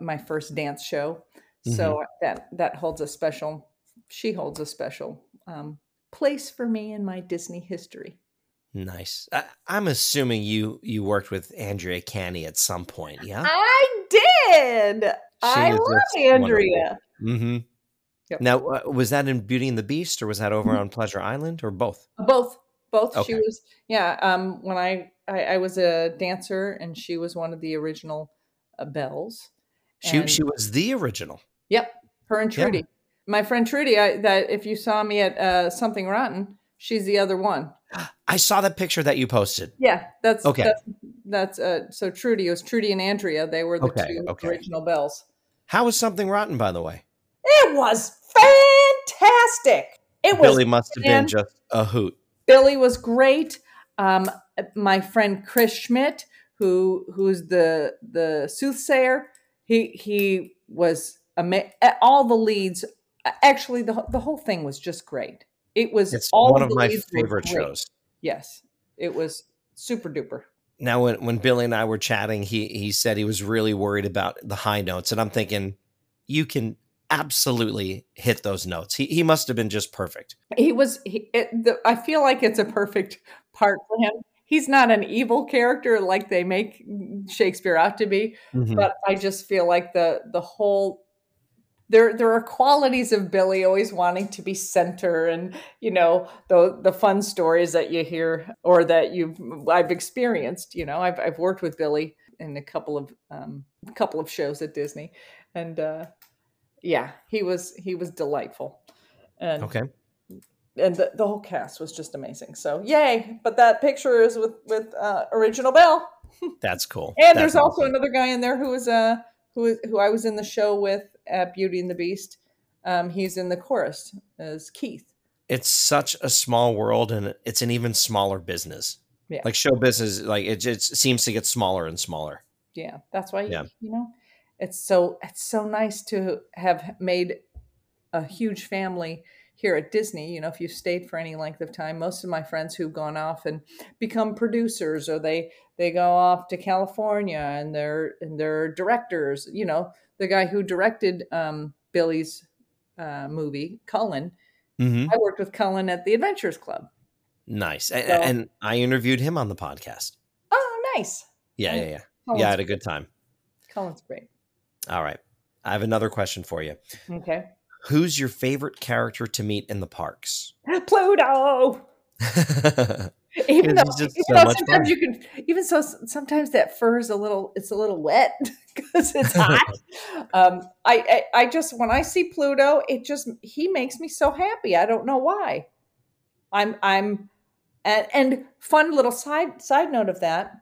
my, first dance show. Mm-hmm. So that that holds a special. She holds a special um, place for me in my Disney history. Nice. I, am assuming you you worked with Andrea Canny at some point, yeah? I did. She I love Andrea. Mm-hmm. Yep. Now, uh, was that in Beauty and the Beast, or was that over mm-hmm. on Pleasure Island, or both? Both, both. Okay. She was, yeah. Um, when I, I, I was a dancer, and she was one of the original uh, Belles. She she was the original. Yep, her and Trudy. My friend Trudy. I, that if you saw me at uh, Something Rotten, she's the other one. I saw that picture that you posted. Yeah, that's okay. That's, that's uh, so Trudy it was Trudy and Andrea. They were the okay, two okay. original Belles. How was Something Rotten, by the way? It was fantastic. It Billy was, must have been just a hoot. Billy was great. Um, my friend Chris Schmidt, who who's the the soothsayer, he he was ama- all the leads. Actually, the the whole thing was just great. It was it's all one of my favorite shows. Yes, it was super duper. Now, when when Billy and I were chatting, he he said he was really worried about the high notes, and I'm thinking, you can absolutely hit those notes. He he must have been just perfect. He was. He, it, the, I feel like it's a perfect part for him. He's not an evil character like they make Shakespeare out to be, mm-hmm. but I just feel like the the whole there there are qualities of Billy always wanting to be center and you know the the fun stories that you hear or that you've I've experienced you know I've I've worked with Billy in a couple of um couple of shows at Disney and uh yeah, he was he was delightful. And okay. And the, the whole cast was just amazing. So yay! But that picture is with with uh, original Belle. That's cool. and That's there's awesome. also another guy in there who was uh who who I was in the show with at Beauty and the Beast. Um, he's in the chorus as Keith. It's such a small world, and it's an even smaller business. Yeah. Like show business, like it just seems to get smaller and smaller. Yeah, that's why. Yeah. You know, it's so it's so nice to have made a huge family here at Disney. You know, if you've stayed for any length of time, most of my friends who've gone off and become producers or they they go off to California and they're and they're directors. You know, the guy who directed um, Billy's uh, movie, Cullen. Mm-hmm. I worked with Cullen at the Adventurers Club. Nice, so, and I interviewed him on the podcast. Oh, nice. Yeah, yeah, yeah. Cullen's yeah, I had a good time. Cullen's great. All right. I have another question for you. Okay. Who's your favorite character to meet in the parks? Pluto. even though, even so though sometimes fun. you can, even so, sometimes that fur is a little, it's a little wet because it's hot. um, I, I, I just when I see Pluto, it just he makes me so happy. I don't know why. I'm, I'm, and and fun little side side note of that.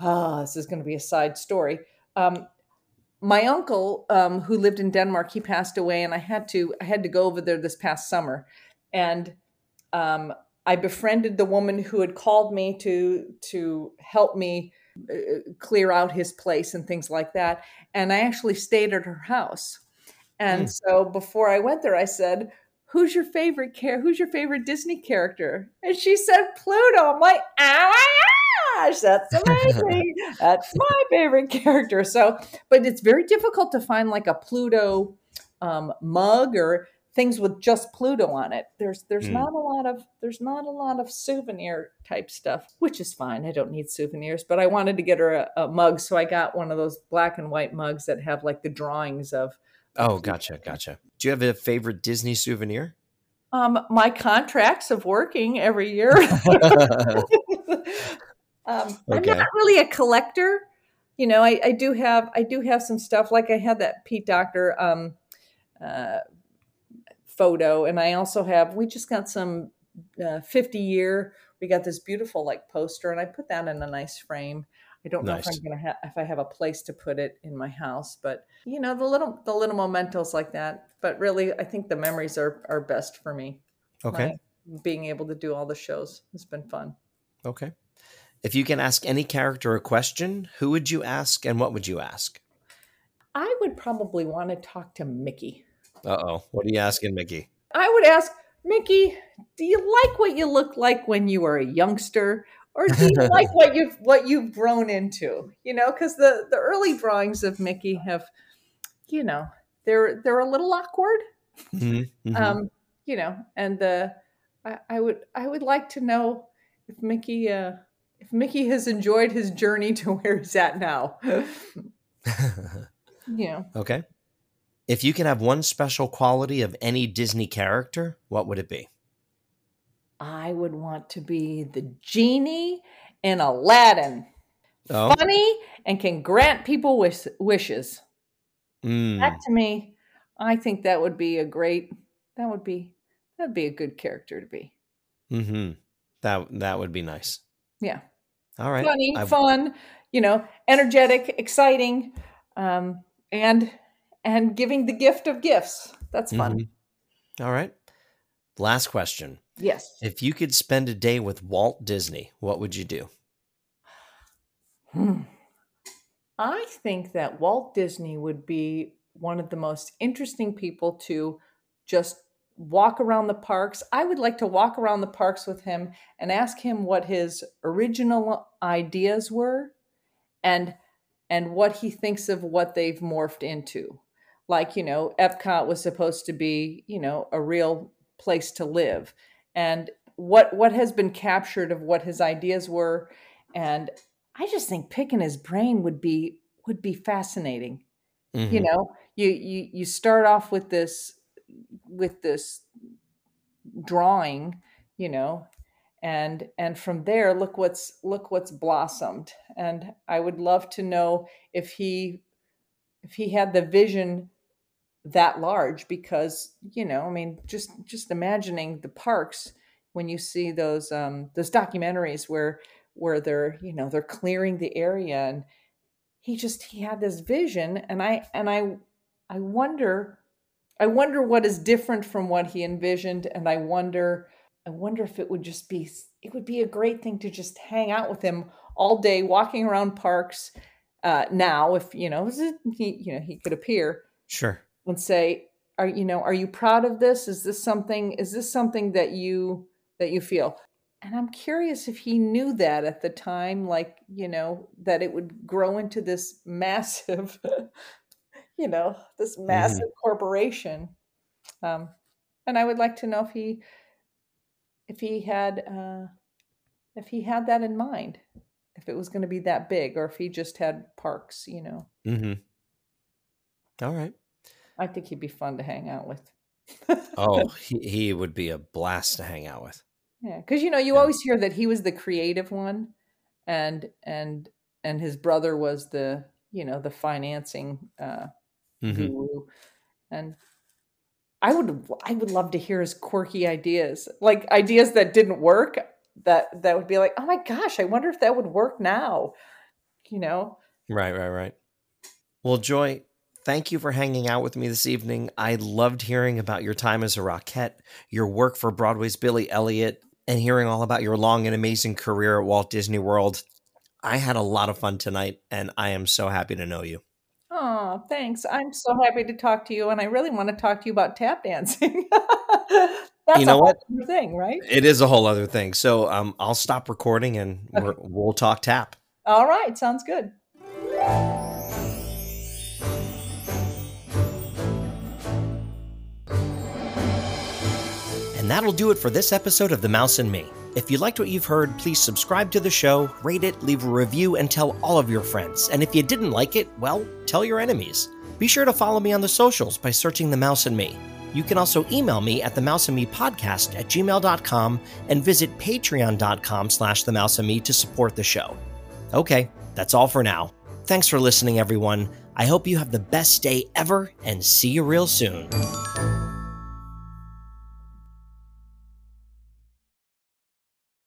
Ah, oh, this is going to be a side story. Um, my uncle um, who lived in denmark he passed away and i had to i had to go over there this past summer. And um, i befriended the woman who had called me to to help me uh, clear out his place and things like that. And i actually stayed at her house. And mm. so before i went there i said who's your favorite care who's your favorite disney character? And she said pluto. Like ah gosh, that's amazing. that's my favorite character. So, but it's very difficult to find like a Pluto um, mug or things with just Pluto on it. There's there's mm. not a lot of there's not a lot of souvenir type stuff, which is fine. I don't need souvenirs, but I wanted to get her a, a mug, so I got one of those black and white mugs that have like the drawings of. Oh, gotcha, gotcha. Do you have a favorite Disney souvenir? Um, my contracts of working every year. Um, okay. I'm not really a collector. You know, I, I, do have I do have some stuff. Like I had that Pete Docter um, uh, photo, and I also have. We just got some uh, 50 year. We got this beautiful like poster, and I put that in a nice frame. I don't nice. know if I'm gonna have if I have a place to put it in my house, but you know the little the little mementos like that. But really, I think the memories are are best for me. Okay. being able to do all the shows. It's been fun. Okay. If you can ask any character a question, who would you ask and what would you ask? I would probably want to talk to Mickey. Uh oh. What are you asking, Mickey? I would ask, Mickey, do you like what you look like when you were a youngster? Or do you like what you've what you've grown into? You know, because the, the early drawings of Mickey have, you know, they're they're a little awkward. Mm-hmm, mm-hmm. Um, you know, and the I, I, would I would like to know if Mickey uh if Mickey has enjoyed his journey to where he's at now. yeah. Okay. If you can have one special quality of any Disney character, what would it be? I would want to be the genie in Aladdin. Oh. Funny and can grant people wish- wishes. Mm. That to me, I think that would be a great. That would be that'd be a good character to be. Hmm. That that would be nice. Yeah. All right. Funny, I've... fun. You know, energetic, exciting, um, and and giving the gift of gifts. That's fun. Mm-hmm. All right. Last question. Yes. If you could spend a day with Walt Disney, what would you do? Hmm. I think that Walt Disney would be one of the most interesting people to just walk around the parks. I would like to walk around the parks with him and ask him what his original ideas were and and what he thinks of what they've morphed into like you know epcot was supposed to be you know a real place to live and what what has been captured of what his ideas were and i just think picking his brain would be would be fascinating mm-hmm. you know you you you start off with this with this drawing you know and and from there look what's look what's blossomed. And i would love to know if he if he had the vision that large because you know i mean just just imagining the parks when you see those um those documentaries where where they're you know they're clearing the area and he just he had this vision and i and i i wonder i wonder what is different from what he envisioned and i wonder i wonder if it would just be it would be a great thing to just hang out with him all day walking around parks uh now if you know he you know he could appear sure. and say are you know are you proud of this? Is this something is this something that you that you feel? And i'm curious if he knew that at the time like you know that it would grow into this massive you know this mm-hmm. massive mm-hmm. corporation um and i would like to know if he if he had uh if he had that in mind if it was going to be that big or if he just had parks you know mm-hmm all right I think he'd be fun to hang out with. oh, he, he would be a blast to hang out with. Yeah, because you know you yeah. always hear that he was the creative one, and and and his brother was the you know the financing uh, mm-hmm. guru, and I would I would love to hear his quirky ideas, like ideas that didn't work. That that would be like, oh my gosh, I wonder if that would work now. You know? Right, right, right. Well, Joy, Thank you for hanging out with me this evening. I loved hearing about your time as a Rockette, your work for Broadway's Billy Elliot, and hearing all about your long and amazing career at Walt Disney World. I had a lot of fun tonight, and I am so happy to know you. Oh, thanks. I'm so happy to talk to you, and I really want to talk to you about tap dancing. That's you know what? thing, right? It is a whole other thing. So um, I'll stop recording, and okay. we'll talk tap. All right, sounds good. And that'll do it for this episode of The Mouse and Me. If you liked what you've heard, please subscribe to the show, rate it, leave a review, and tell all of your friends. And if you didn't like it, well, tell your enemies. Be sure to follow me on the socials by searching The Mouse and Me. You can also email me at the mouse and me podcast at gmail.com and visit patreon.com slash the mouse and me to support the show. Okay, that's all for now. Thanks for listening, everyone. I hope you have the best day ever and see you real soon.